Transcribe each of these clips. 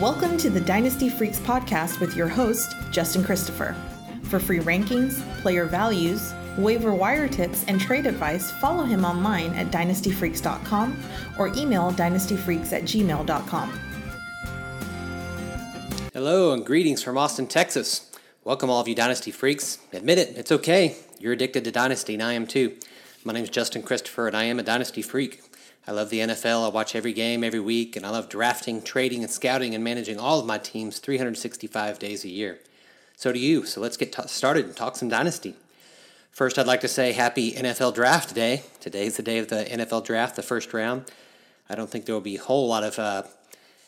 Welcome to the Dynasty Freaks podcast with your host, Justin Christopher. For free rankings, player values, waiver wire tips, and trade advice, follow him online at dynastyfreaks.com or email dynastyfreaks at gmail.com. Hello and greetings from Austin, Texas. Welcome, all of you Dynasty freaks. Admit it, it's okay. You're addicted to Dynasty, and I am too. My name is Justin Christopher, and I am a Dynasty freak. I love the NFL. I watch every game every week, and I love drafting, trading, and scouting and managing all of my teams 365 days a year. So do you. So let's get t- started and talk some Dynasty. First, I'd like to say happy NFL Draft Day. Today's the day of the NFL Draft, the first round. I don't think there will be a whole lot of uh,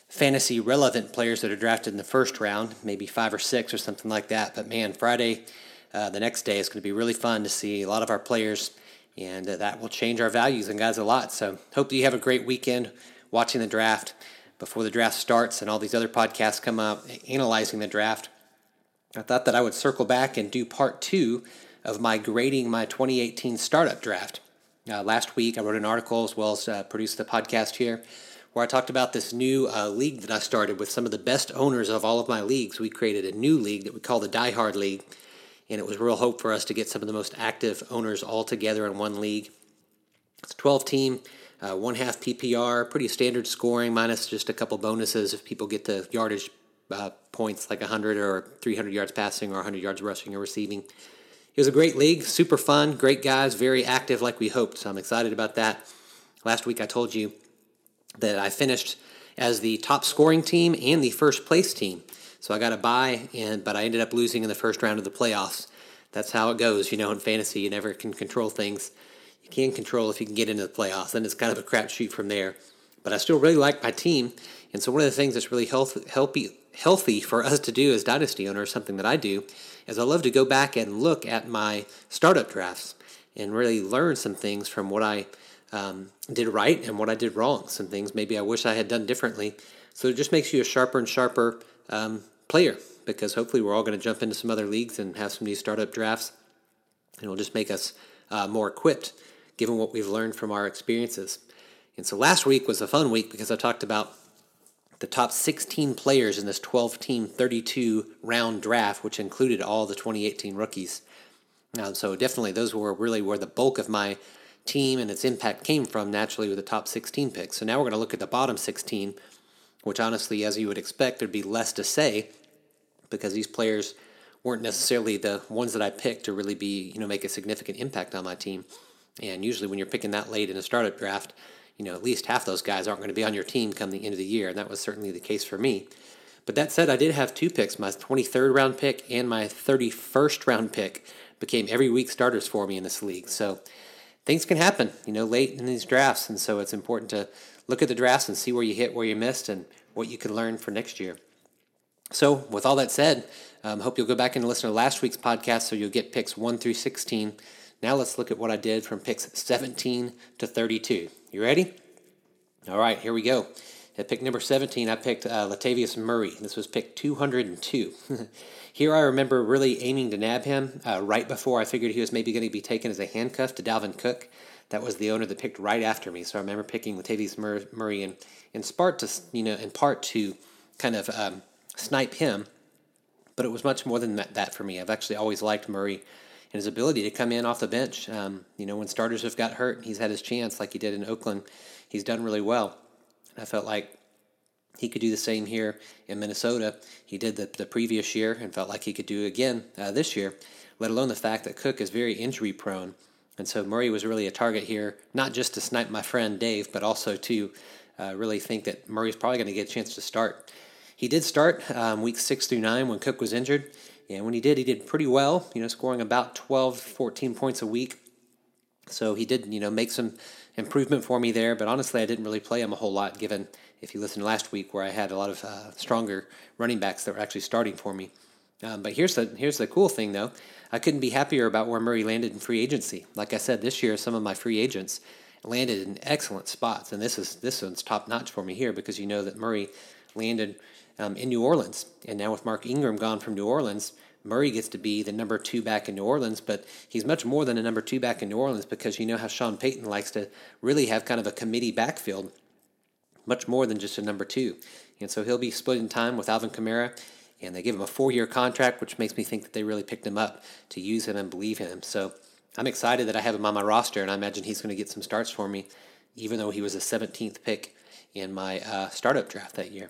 fantasy relevant players that are drafted in the first round, maybe five or six or something like that. But man, Friday, uh, the next day, is going to be really fun to see a lot of our players and that will change our values and guys a lot. So hope that you have a great weekend watching the draft before the draft starts and all these other podcasts come up analyzing the draft. I thought that I would circle back and do part two of my grading my 2018 startup draft. Uh, last week, I wrote an article as well as uh, produced the podcast here where I talked about this new uh, league that I started with some of the best owners of all of my leagues. We created a new league that we call the Die Hard League and it was real hope for us to get some of the most active owners all together in one league. It's a 12 team, uh, one half PPR, pretty standard scoring, minus just a couple bonuses if people get the yardage uh, points like 100 or 300 yards passing or 100 yards rushing or receiving. It was a great league, super fun, great guys, very active like we hoped. So I'm excited about that. Last week I told you that I finished as the top scoring team and the first place team. So I got a buy, and but I ended up losing in the first round of the playoffs. That's how it goes, you know. In fantasy, you never can control things. You can control if you can get into the playoffs, then it's kind of a crapshoot from there. But I still really like my team, and so one of the things that's really healthy, healthy, healthy for us to do as dynasty owners, something that I do, is I love to go back and look at my startup drafts and really learn some things from what I um, did right and what I did wrong. Some things maybe I wish I had done differently. So it just makes you a sharper and sharper um, player because hopefully we're all going to jump into some other leagues and have some new startup drafts. And it'll just make us uh, more equipped given what we've learned from our experiences. And so last week was a fun week because I talked about the top 16 players in this 12 team, 32 round draft, which included all the 2018 rookies. Um, so definitely those were really where the bulk of my team and its impact came from naturally with the top 16 picks. So now we're going to look at the bottom 16 which honestly, as you would expect, there'd be less to say because these players weren't necessarily the ones that I picked to really be, you know, make a significant impact on my team. And usually when you're picking that late in a startup draft, you know, at least half those guys aren't going to be on your team come the end of the year. And that was certainly the case for me. But that said, I did have two picks. My 23rd round pick and my 31st round pick became every week starters for me in this league. So things can happen, you know, late in these drafts. And so it's important to look at the drafts and see where you hit, where you missed, and what you can learn for next year. So, with all that said, um, hope you'll go back and listen to last week's podcast so you'll get picks 1 through 16. Now, let's look at what I did from picks 17 to 32. You ready? All right, here we go. At pick number 17, I picked uh, Latavius Murray. This was pick 202. Here I remember really aiming to nab him uh, right before I figured he was maybe going to be taken as a handcuff to Dalvin Cook that was the owner that picked right after me. So I remember picking Latavius Murray in, in part to you know in part to kind of um, snipe him, but it was much more than that, that, for me. I've actually always liked Murray and his ability to come in off the bench. Um, you know, when starters have got hurt, he's had his chance like he did in Oakland. He's done really well. And I felt like he could do the same here in Minnesota. He did the, the previous year and felt like he could do again uh, this year, let alone the fact that Cook is very injury prone. And so Murray was really a target here, not just to snipe my friend Dave, but also to uh, really think that Murray's probably going to get a chance to start. He did start um, week six through nine when Cook was injured. And when he did, he did pretty well, you know, scoring about 12, 14 points a week. So he did, you know, make some improvement for me there. But honestly, I didn't really play him a whole lot, given if you listened last week where I had a lot of uh, stronger running backs that were actually starting for me. Um, but here's the here's the cool thing though. I couldn't be happier about where Murray landed in free agency. Like I said, this year some of my free agents landed in excellent spots, and this is this one's top notch for me here because you know that Murray landed um, in New Orleans, and now with Mark Ingram gone from New Orleans, Murray gets to be the number two back in New Orleans, but he's much more than a number two back in New Orleans because you know how Sean Payton likes to really have kind of a committee backfield much more than just a number two. and so he'll be splitting time with Alvin Kamara. And they give him a four-year contract, which makes me think that they really picked him up to use him and believe him. So I'm excited that I have him on my roster, and I imagine he's going to get some starts for me, even though he was a 17th pick in my uh, startup draft that year.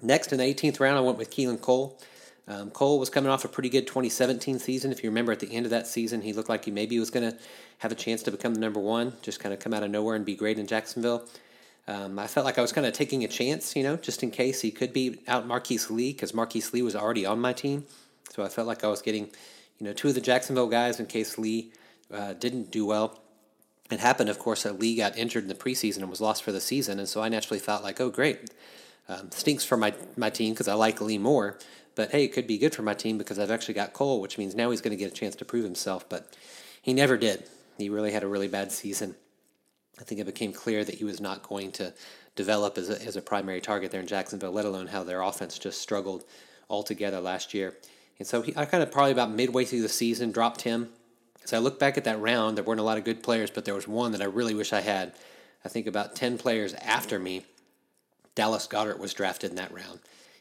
Next, in the 18th round, I went with Keelan Cole. Um, Cole was coming off a pretty good 2017 season. If you remember at the end of that season, he looked like he maybe was going to have a chance to become the number one, just kind of come out of nowhere and be great in Jacksonville. Um, I felt like I was kind of taking a chance, you know, just in case he could be out Marquise Lee, because Marquise Lee was already on my team. So I felt like I was getting, you know, two of the Jacksonville guys in case Lee uh, didn't do well. It happened, of course, that Lee got injured in the preseason and was lost for the season, and so I naturally thought like, oh, great, um, stinks for my my team because I like Lee more. But hey, it could be good for my team because I've actually got Cole, which means now he's going to get a chance to prove himself. But he never did. He really had a really bad season. I think it became clear that he was not going to develop as a, as a primary target there in Jacksonville, let alone how their offense just struggled altogether last year. And so he, I kind of probably about midway through the season dropped him. As I look back at that round, there weren't a lot of good players, but there was one that I really wish I had. I think about 10 players after me, Dallas Goedert was drafted in that round.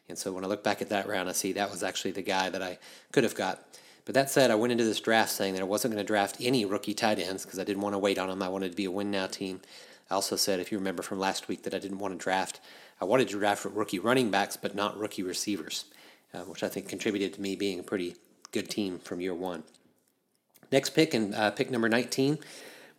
And so when I look back at that round, I see that was actually the guy that I could have got. But that said, I went into this draft saying that I wasn't going to draft any rookie tight ends because I didn't want to wait on them. I wanted to be a win now team. I also said, if you remember from last week, that I didn't want to draft. I wanted to draft rookie running backs, but not rookie receivers, uh, which I think contributed to me being a pretty good team from year one. Next pick and uh, pick number 19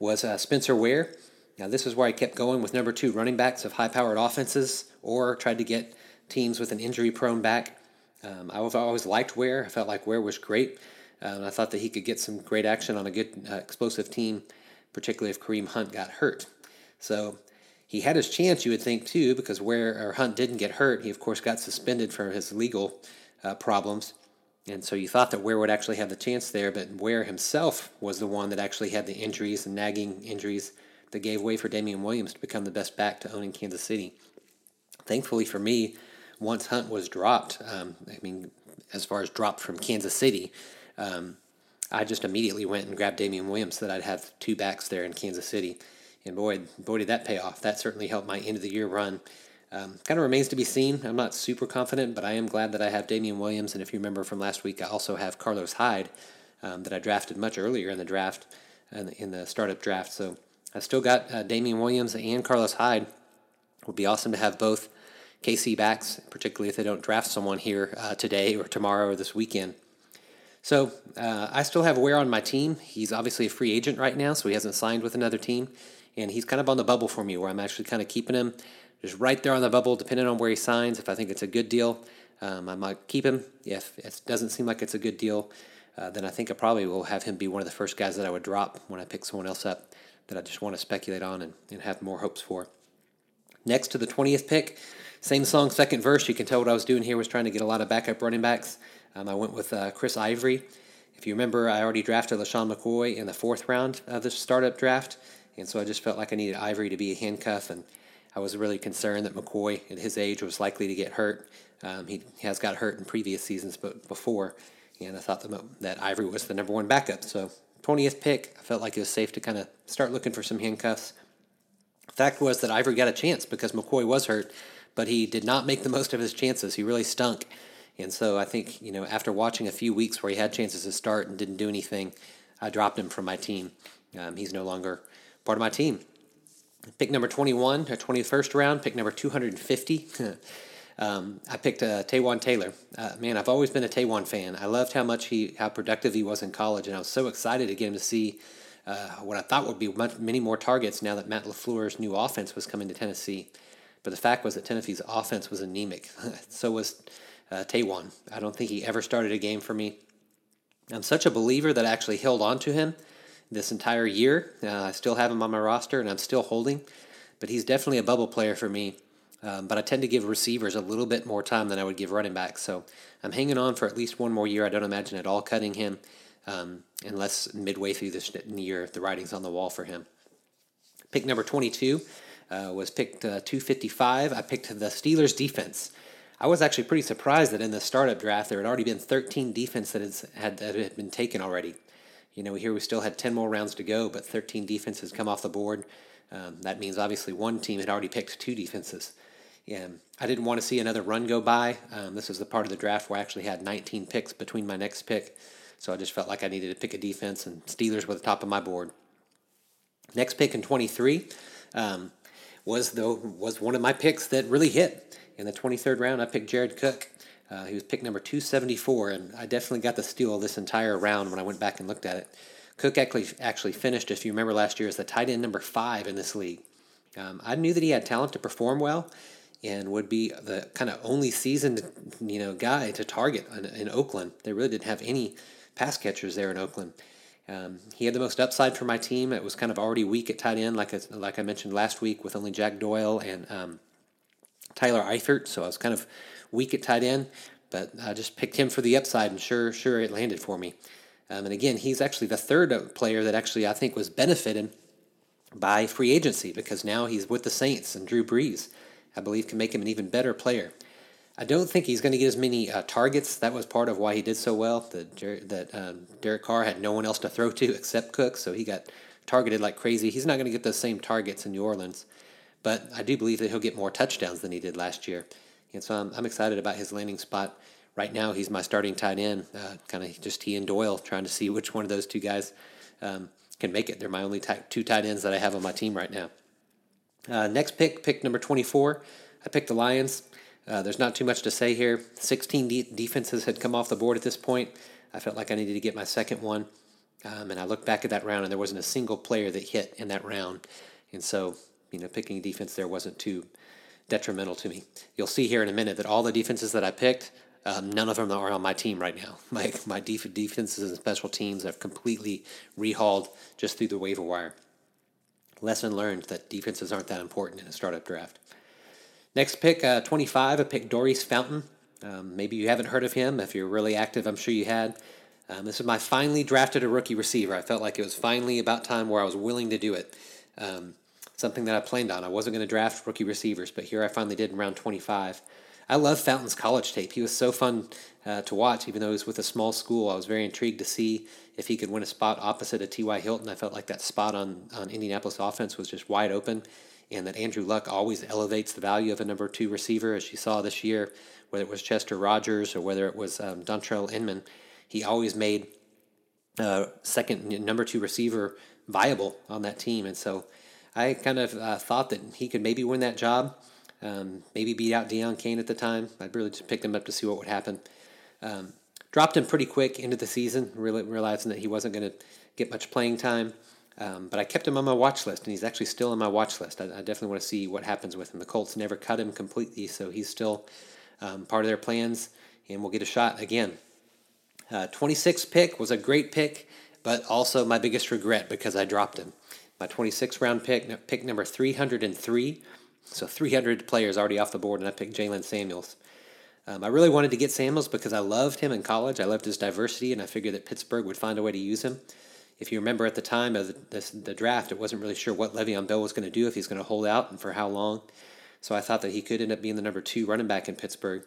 was uh, Spencer Ware. Now, this is where I kept going with number two running backs of high powered offenses or tried to get teams with an injury prone back. Um, I've always liked Ware. I felt like Ware was great. Um, I thought that he could get some great action on a good uh, explosive team, particularly if Kareem Hunt got hurt. So he had his chance, you would think, too, because Ware or Hunt didn't get hurt. He, of course, got suspended for his legal uh, problems. And so you thought that Ware would actually have the chance there, but Ware himself was the one that actually had the injuries and nagging injuries that gave way for Damien Williams to become the best back to own in Kansas City. Thankfully for me, once Hunt was dropped, um, I mean, as far as dropped from Kansas City, um, I just immediately went and grabbed Damien Williams so that I'd have two backs there in Kansas City. And boy, boy, did that pay off. That certainly helped my end of the year run. Um, kind of remains to be seen. I'm not super confident, but I am glad that I have Damian Williams. And if you remember from last week, I also have Carlos Hyde um, that I drafted much earlier in the draft, the, in the startup draft. So I've still got uh, Damien Williams and Carlos Hyde. It would be awesome to have both KC backs, particularly if they don't draft someone here uh, today or tomorrow or this weekend. So uh, I still have Ware on my team. He's obviously a free agent right now, so he hasn't signed with another team. And he's kind of on the bubble for me where I'm actually kind of keeping him just right there on the bubble, depending on where he signs. If I think it's a good deal, um, I might keep him. If it doesn't seem like it's a good deal, uh, then I think I probably will have him be one of the first guys that I would drop when I pick someone else up that I just want to speculate on and, and have more hopes for. Next to the 20th pick, same song, second verse. You can tell what I was doing here was trying to get a lot of backup running backs. Um, I went with uh, Chris Ivory. If you remember, I already drafted LeSean McCoy in the fourth round of the startup draft, and so I just felt like I needed Ivory to be a handcuff, and I was really concerned that McCoy, at his age, was likely to get hurt. Um, he has got hurt in previous seasons, but before, and I thought that, that Ivory was the number one backup. So 20th pick, I felt like it was safe to kind of start looking for some handcuffs. Fact was that Ivory got a chance because McCoy was hurt, but he did not make the most of his chances. He really stunk. And so I think, you know, after watching a few weeks where he had chances to start and didn't do anything, I dropped him from my team. Um, he's no longer part of my team. Pick number 21, or 21st round, pick number 250. um, I picked uh, Taywan Taylor. Uh, man, I've always been a Taywan fan. I loved how much he, how productive he was in college, and I was so excited to get him to see uh, what I thought would be much, many more targets now that Matt LaFleur's new offense was coming to Tennessee. But the fact was that Tennessee's offense was anemic. so was uh, Taywan. I don't think he ever started a game for me. I'm such a believer that I actually held on to him this entire year. Uh, I still have him on my roster and I'm still holding, but he's definitely a bubble player for me. Um, but I tend to give receivers a little bit more time than I would give running backs. So I'm hanging on for at least one more year. I don't imagine at all cutting him um, unless midway through this year the writing's on the wall for him. Pick number 22 uh, was picked uh, 255. I picked the Steelers defense. I was actually pretty surprised that in the startup draft there had already been 13 defense that, had, that had been taken already. You know, here we still had 10 more rounds to go, but 13 defenses come off the board. Um, that means obviously one team had already picked two defenses. And I didn't want to see another run go by. Um, this is the part of the draft where I actually had 19 picks between my next pick. So I just felt like I needed to pick a defense, and Steelers were the top of my board. Next pick in 23 um, was though was one of my picks that really hit in the 23rd round. I picked Jared Cook. Uh, he was pick number 274, and I definitely got the steal this entire round when I went back and looked at it. Cook actually actually finished, if you remember last year, as the tight end number five in this league. Um, I knew that he had talent to perform well, and would be the kind of only seasoned you know guy to target in, in Oakland. They really didn't have any pass catchers there in Oakland. Um, he had the most upside for my team. It was kind of already weak at tight end, like I, like I mentioned last week, with only Jack Doyle and um, Tyler Eifert. So I was kind of weak at tight end, but I just picked him for the upside, and sure, sure, it landed for me. Um, and again, he's actually the third player that actually I think was benefited by free agency because now he's with the Saints and Drew Brees, I believe, can make him an even better player. I don't think he's going to get as many uh, targets. That was part of why he did so well. That that um, Derek Carr had no one else to throw to except Cook, so he got targeted like crazy. He's not going to get those same targets in New Orleans, but I do believe that he'll get more touchdowns than he did last year, and so I'm, I'm excited about his landing spot. Right now, he's my starting tight end, uh, kind of just he and Doyle, trying to see which one of those two guys um, can make it. They're my only two tight ends that I have on my team right now. Uh, next pick, pick number 24, I picked the Lions. Uh, there's not too much to say here. 16 de- defenses had come off the board at this point. I felt like I needed to get my second one. Um, and I looked back at that round, and there wasn't a single player that hit in that round. And so, you know, picking a defense there wasn't too detrimental to me. You'll see here in a minute that all the defenses that I picked, um, none of them are on my team right now. My, my def- defenses and special teams have completely rehauled just through the waiver wire. Lesson learned that defenses aren't that important in a startup draft. Next pick, uh, 25, I picked Daurice Fountain. Um, maybe you haven't heard of him. If you're really active, I'm sure you had. Um, this is my finally drafted a rookie receiver. I felt like it was finally about time where I was willing to do it. Um, something that I planned on. I wasn't going to draft rookie receivers, but here I finally did in round 25. I love Fountain's college tape. He was so fun uh, to watch, even though he was with a small school. I was very intrigued to see if he could win a spot opposite of T.Y. Hilton. I felt like that spot on, on Indianapolis offense was just wide open and that Andrew Luck always elevates the value of a number two receiver, as you saw this year, whether it was Chester Rogers or whether it was um, Dontrelle Inman. He always made uh, second number two receiver viable on that team, and so I kind of uh, thought that he could maybe win that job, um, maybe beat out Deon Cain at the time. I'd really just picked him up to see what would happen. Um, dropped him pretty quick into the season, really realizing that he wasn't going to get much playing time. Um, but I kept him on my watch list, and he's actually still on my watch list. I, I, definitely want to see what happens with him. The Colts never cut him completely, so he's still um, part of their plans, and we'll get a shot again. Uh, 26th pick was a great pick, but also my biggest regret because I dropped him. My 26th round pick, pick number 303. So 300 players already off the board, and I picked Jaylen Samuels. Um, I really wanted to get Samuels because I loved him in college. I loved his diversity, and I figured that Pittsburgh would find a way to use him if you remember at the time of the, the draft, it wasn't really sure what Le'Veon Bell was going to do, if he's going to hold out and for how long. So I thought that he could end up being the number two running back in Pittsburgh.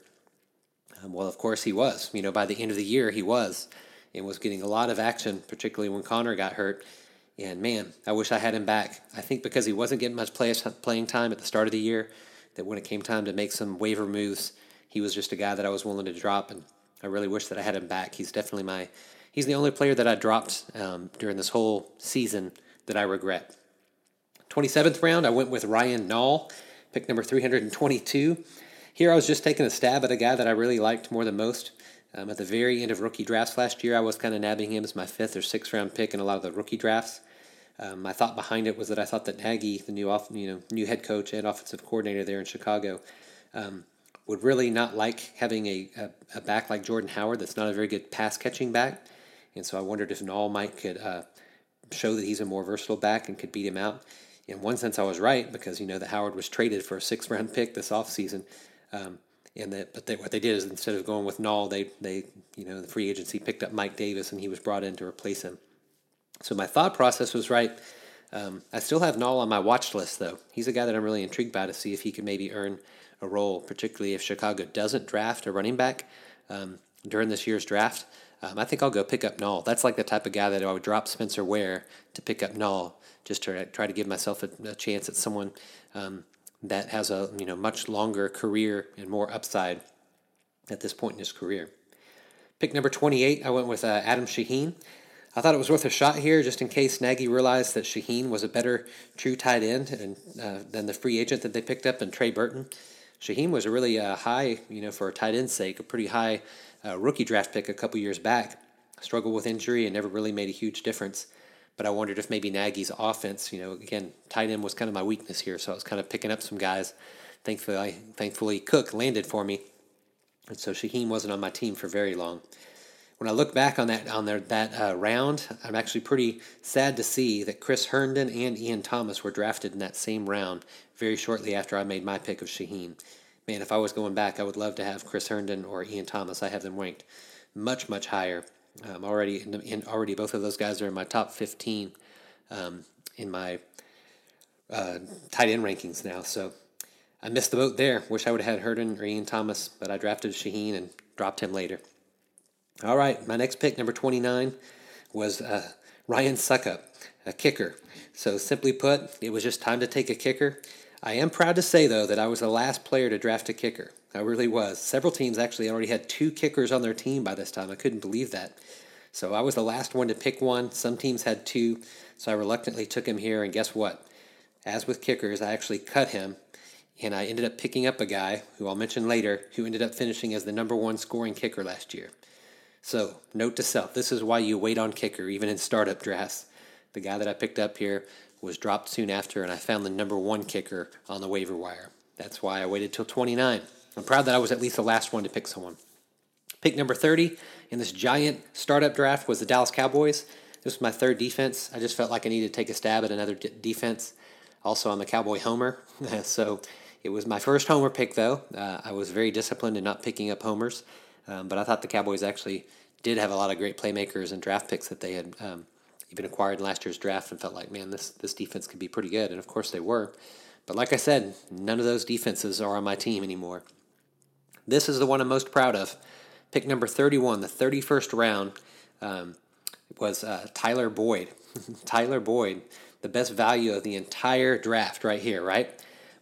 Um, well, of course he was. You know, by the end of the year, he was and was getting a lot of action, particularly when Conner got hurt. And man, I wish I had him back. I think because he wasn't getting much play, playing time at the start of the year, that when it came time to make some waiver moves, he was just a guy that I was willing to drop. And I really wish that I had him back. He's definitely my He's the only player that I dropped um, during this whole season that I regret. 27th round, I went with Ryan Nall, pick number 322. Here I was just taking a stab at a guy that I really liked more than most. Um, at the very end of rookie drafts last year, I was kind of nabbing him as my fifth or sixth round pick in a lot of the rookie drafts. Um, my thought behind it was that I thought that Nagy, the new off, you know new head coach and offensive coordinator there in Chicago, um, would really not like having a, a, a, back like Jordan Howard that's not a very good pass catching back. And so I wondered if Nall Mike could uh, show that he's a more versatile back and could beat him out. In one sense, I was right because you know that Howard was traded for a six round pick this offseason. Um, and that, but they, what they did is instead of going with Nall, they they you know the free agency picked up Mike Davis and he was brought in to replace him. So my thought process was right. Um, I still have Nall on my watch list though. He's a guy that I'm really intrigued by to see if he can maybe earn a role, particularly if Chicago doesn't draft a running back um, during this year's draft. Um, I think I'll go pick up Nall. That's like the type of guy that I would drop Spencer Ware to pick up Nall, just to try to give myself a, a chance at someone um, that has a you know much longer career and more upside at this point in his career. Pick number 28, I went with uh, Adam Shaheen. I thought it was worth a shot here just in case Nagy realized that Shaheen was a better true tight end and, uh, than the free agent that they picked up in Trey Burton. Shaheen was a really uh, high, you know, for a tight end's sake, a pretty high uh, rookie draft pick a couple years back. Struggled with injury and never really made a huge difference. But I wondered if maybe Nagy's offense, you know, again, tight end was kind of my weakness here, so I was kind of picking up some guys. Thankfully, I, thankfully Cook landed for me, and so Shaheen wasn't on my team for very long. When I look back on that on their, that uh, round, I'm actually pretty sad to see that Chris Herndon and Ian Thomas were drafted in that same round very shortly after I made my pick of Shaheen. Man, if I was going back, I would love to have Chris Herndon or Ian Thomas. I have them ranked much, much higher. Um, already, in, in, already both of those guys are in my top 15 um, in my uh, tight end rankings now. So I missed the boat there. Wish I would have had Herndon or Ian Thomas, but I drafted Shaheen and dropped him later. All right, my next pick, number 29, was uh, Ryan Succop, a kicker. So simply put, it was just time to take a kicker. I am proud to say, though, that I was the last player to draft a kicker. I really was. Several teams actually already had two kickers on their team by this time. I couldn't believe that. So I was the last one to pick one. Some teams had two, so I reluctantly took him here. And guess what? As with kickers, I actually cut him and I ended up picking up a guy who I'll mention later who ended up finishing as the number one scoring kicker last year. So, note to self this is why you wait on kicker, even in startup drafts. The guy that I picked up here was dropped soon after, and I found the number one kicker on the waiver wire. That's why I waited till 29. I'm proud that I was at least the last one to pick someone. Pick number 30 in this giant startup draft was the Dallas Cowboys. This was my third defense. I just felt like I needed to take a stab at another d- defense. Also, I'm a Cowboy homer, so it was my first homer pick, though. Uh, I was very disciplined in not picking up homers, um, but I thought the Cowboys actually did have a lot of great playmakers and draft picks that they had um, even acquired in last year's draft, and felt like, man, this this defense could be pretty good. And of course, they were. But like I said, none of those defenses are on my team anymore. This is the one I'm most proud of. Pick number 31, the 31st round, um, was uh, Tyler Boyd. Tyler Boyd, the best value of the entire draft right here, right?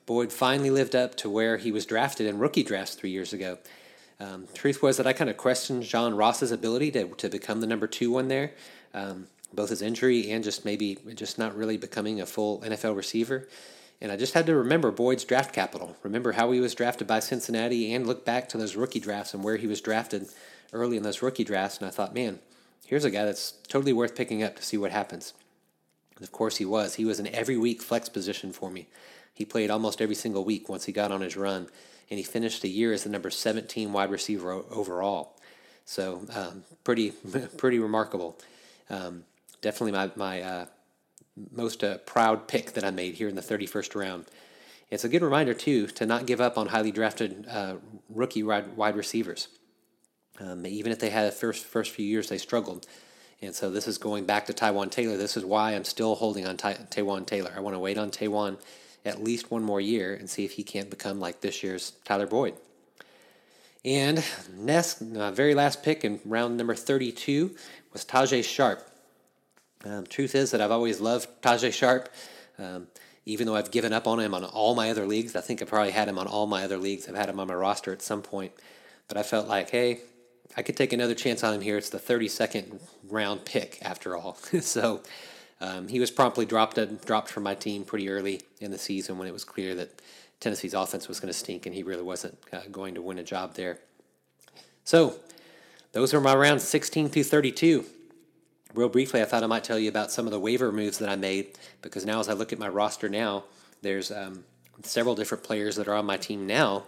Boyd finally lived up to where he was drafted in rookie drafts three years ago. Um, truth was that I kind of questioned John Ross's ability to, to become the number two one there, um, both his injury and just maybe just not really becoming a full NFL receiver. And I just had to remember Boyd's draft capital, remember how he was drafted by Cincinnati, and look back to those rookie drafts and where he was drafted early in those rookie drafts. And I thought, man, here's a guy that's totally worth picking up to see what happens. And of course, he was. He was an every week flex position for me. He played almost every single week once he got on his run, and he finished the year as the number 17 wide receiver overall. So um, pretty pretty remarkable. Um, definitely my my uh, most uh, proud pick that I made here in the 31st round. It's a good reminder too to not give up on highly drafted uh, rookie wide, receivers. Um, even if they had the first first few years, they struggled. And so this is going back to Taywan Taylor. This is why I'm still holding on Taywan Taylor. I want to wait on Taywan at least one more year and see if he can't become like this year's Tyler Boyd. And next, uh, very last pick in round number 32 was Tajae Sharpe. Um, truth is that I've always loved Tajae Sharpe. um, even though I've given up on him on all my other leagues. I think I probably had him on all my other leagues. I've had him on my roster at some point. But I felt like, hey, I could take another chance on him here. It's the 32nd round pick, after all. so um, he was promptly dropped uh, dropped from my team pretty early in the season when it was clear that Tennessee's offense was going to stink and he really wasn't uh, going to win a job there. So those are my rounds 16 through 32. Real briefly, I thought I might tell you about some of the waiver moves that I made because now, as I look at my roster now, there's um, several different players that are on my team now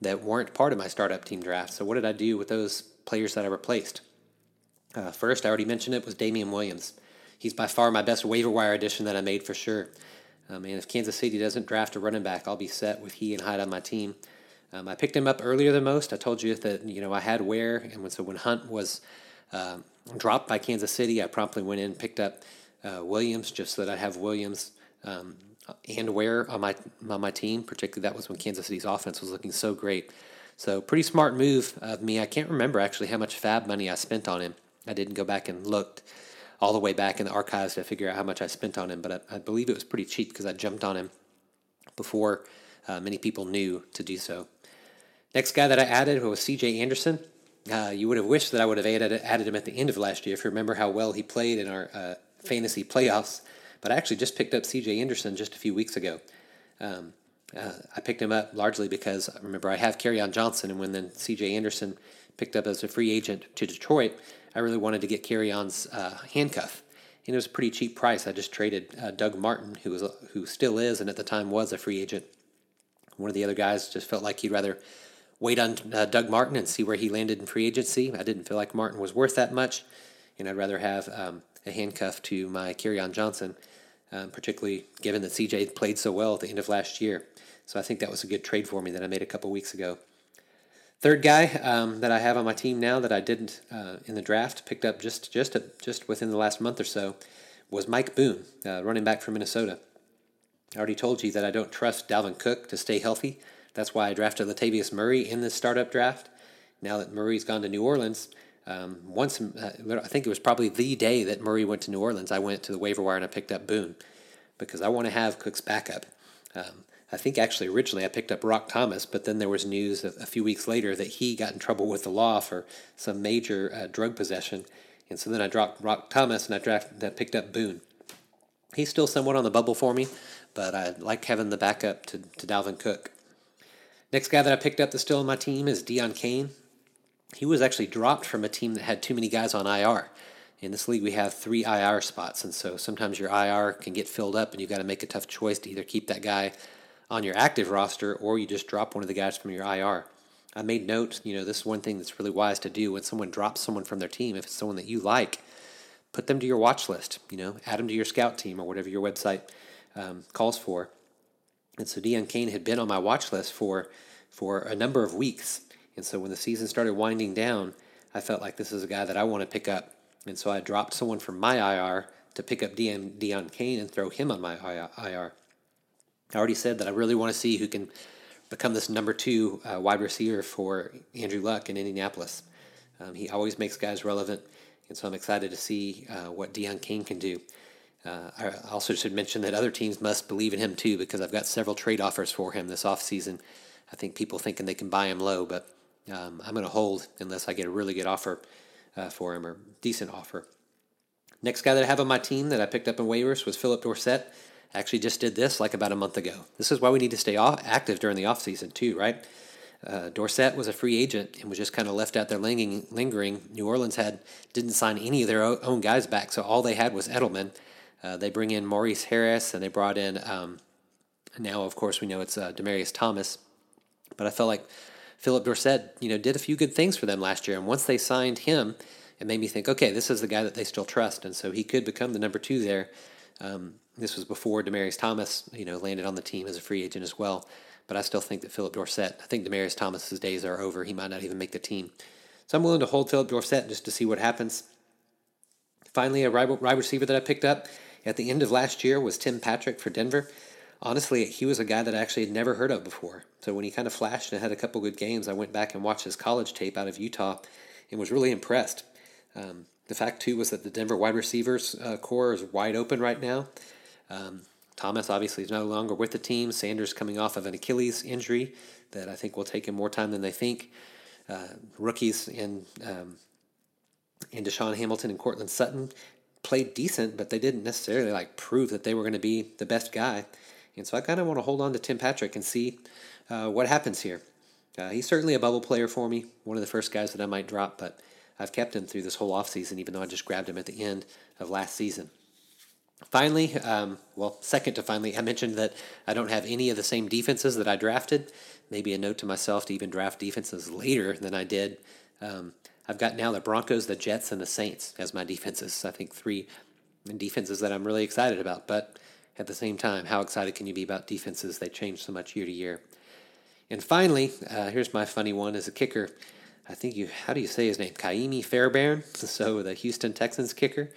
that weren't part of my startup team draft. So, what did I do with those players that I replaced? Uh, first, I already mentioned it was Damien Williams he's by far my best waiver wire addition that I made for sure. Um, and if Kansas City doesn't draft a running back, I'll be set with he and Hyde on my team. Um, I picked him up earlier than most. I told you that you know I had Ware, and when, so when Hunt was uh, dropped by Kansas City, I promptly went in and picked up uh, Williams just so that I have Williams um, and Ware on my on my team. Particularly that was when Kansas City's offense was looking so great. So pretty smart move of me. I can't remember actually how much FAAB money I spent on him. I didn't go back and looked all the way back in the archives to figure out how much I spent on him, but I, I believe it was pretty cheap because I jumped on him before uh, many people knew to do so. Next guy that I added was C.J. Anderson. Uh, you would have wished that I would have added, added him at the end of last year if you remember how well he played in our uh, fantasy playoffs. But I actually just picked up C.J. Anderson just a few weeks ago. Um, uh, I picked him up largely because remember I have Kerryon Johnson, and when then C.J. Anderson picked up as a free agent to Detroit, I really wanted to get Kerryon's uh, handcuff, and it was a pretty cheap price. I just traded uh, Doug Martin, who was who still is, and at the time was a free agent. One of the other guys just felt like he'd rather wait on uh, Doug Martin and see where he landed in free agency. I didn't feel like Martin was worth that much, and I'd rather have um, a handcuff to my Kerryon Johnson, um, particularly given that CJ played so well at the end of last year. So I think that was a good trade for me that I made a couple weeks ago. Third guy um, that I have on my team now that I didn't uh, in the draft, picked up just just a, just within the last month or so, was Mike Boone, uh, running back from Minnesota. I already told you that I don't trust Dalvin Cook to stay healthy. That's why I drafted Latavius Murray in this startup draft. Now that Murray's gone to New Orleans, um, once uh, I think it was probably the day that Murray went to New Orleans, I went to the waiver wire and I picked up Boone because I want to have Cook's backup. Um, I think actually originally I picked up Roc Thomas, but then there was news a, few weeks later that he got in trouble with the law for some major uh, drug possession, and so then I dropped Roc Thomas and I drafted, I picked up Boone. He's still somewhat on the bubble for me, but I like having the backup to, to Dalvin Cook. Next guy that I picked up that's still on my team is Deon Cain. He was actually dropped from a team that had too many guys on IR. In this league, we have three IR spots, and so sometimes your IR can get filled up, and you've got to make a tough choice to either keep that guy on your active roster or you just drop one of the guys from your IR. I made note, you know, this is one thing that's really wise to do when someone drops someone from their team, if it's someone that you like, put them to your watch list, you know, add them to your scout team or whatever your website um, calls for. And so Deon Cain had been on my watch list for for a number of weeks. And so when the season started winding down, I felt like this is a guy that I want to pick up. And so I dropped someone from my IR to pick up Deon, Deon Cain and throw him on my IR. I already said that I really want to see who can become this number two uh, wide receiver for Andrew Luck in Indianapolis. Um, he always makes guys relevant, and so I'm excited to see uh, what Deon Cain can do. Uh, I also should mention that other teams must believe in him too because I've got several trade offers for him this offseason. I think people thinking they can buy him low, but um, I'm going to hold unless I get a really good offer uh, for him or decent offer. Next guy that I have on my team that I picked up in waivers was Philip Dorsett actually just did this like about a month ago. This is why we need to stay off, active during the offseason, too, right? Uh, Dorsett was a free agent and was just kind of left out there lingering, lingering. New Orleans had didn't sign any of their own guys back, so all they had was Edelman. Uh, they bring in Maurice Harris and they brought in um, now, of course, we know it's uh, Demaryius Thomas. But I felt like Philip Dorsett, you know, did a few good things for them last year, and once they signed him, it made me think, okay, this is the guy that they still trust, and so he could become the number two there. Um, this was before Demaryius Thomas, you know, landed on the team as a free agent as well. But I still think that Philip Dorsett, I think Demaryius Thomas's days are over. He might not even make the team. So I'm willing to hold Philip Dorsett just to see what happens. Finally, a wide receiver that I picked up at the end of last year was Tim Patrick for Denver. Honestly, he was a guy that I actually had never heard of before. So when he kind of flashed and had a couple good games, I went back and watched his college tape out of Utah and was really impressed. Um, the fact, too, was that the Denver wide receivers uh, corps is wide open right now. Um, Thomas obviously is no longer with the team. Sanders coming off of an Achilles injury that I think will take him more time than they think. Uh, rookies in um, in DaeSean Hamilton and Courtland Sutton played decent, but they didn't necessarily like prove that they were going to be the best guy. And so I kind of want to hold on to Tim Patrick and see uh, what happens here. Uh, he's certainly a bubble player for me, one of the first guys that I might drop, but I've kept him through this whole offseason, even though I just grabbed him at the end of last season. Finally, um, well, second to finally, I mentioned that I don't have any of the same defenses that I drafted. Maybe a note to myself to even draft defenses later than I did. Um, I've got now the Broncos, the Jets, and the Saints as my defenses. I think three defenses that I'm really excited about. But at the same time, how excited can you be about defenses? They change so much year to year. And finally, uh, here's my funny one as a kicker. I think you, how do you say his name? Ka'imi Fairbairn. So the Houston Texans kicker.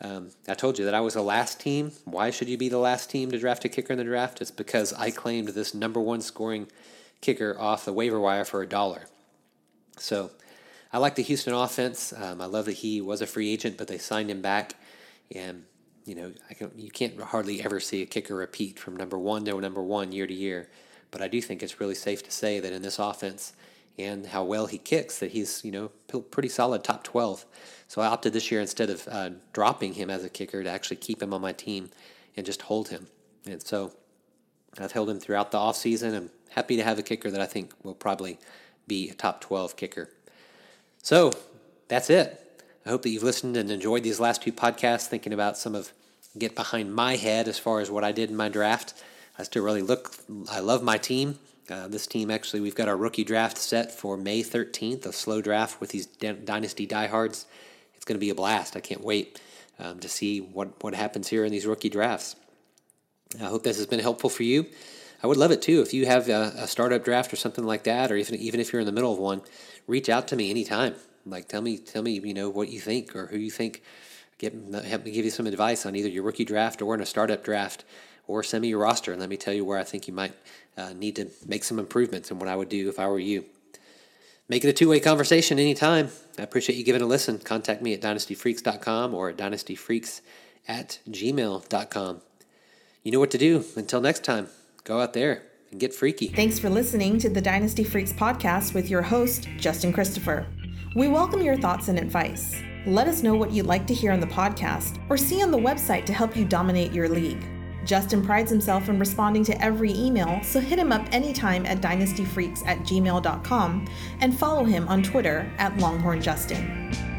Um, I told you that I was the last team. Why should you be the last team to draft a kicker in the draft? It's because I claimed this number one scoring kicker off the waiver wire for a dollar. So I like the Houston offense. Um, I love that he was a free agent, but they signed him back. And, you know, I can, you can't hardly ever see a kicker repeat from number one to number one year to year. But I do think it's really safe to say that in this offense and how well he kicks, that he's, you know, pretty solid top 12. So I opted this year instead of uh, dropping him as a kicker to actually keep him on my team and just hold him. And so I've held him throughout the offseason. I'm happy to have a kicker that I think will probably be a top 12 kicker. So that's it. I hope that you've listened and enjoyed these last two podcasts, thinking about some of get behind my head as far as what I did in my draft. I still really look, I love my team. Uh, this team actually, we've got our rookie draft set for May 13th, a slow draft with these Dynasty diehards. It's going to be a blast. I can't wait um, to see what, what happens here in these rookie drafts. I hope this has been helpful for you. I would love it too if you have a, a startup draft or something like that, or even even if you're in the middle of one, reach out to me anytime. Like tell me tell me you know what you think or who you think. Get help me give you some advice on either your rookie draft or in a startup draft, or send me your roster and let me tell you where I think you might uh, need to make some improvements and what I would do if I were you. Make it a two way conversation anytime. I appreciate you giving a listen. Contact me at dynastyfreaks.com or at dynastyfreaks at gmail.com. You know what to do. Until next time go out there and get freaky. Thanks for listening to the Dynasty Freaks podcast with your host, Justin Christopher. We welcome your thoughts and advice. Let us know what you'd like to hear on the podcast or see on the website to help you dominate your league. Justin prides himself in responding to every email, so hit him up anytime at dynastyfreaks at gmail.com and follow him on Twitter at LonghornJustin.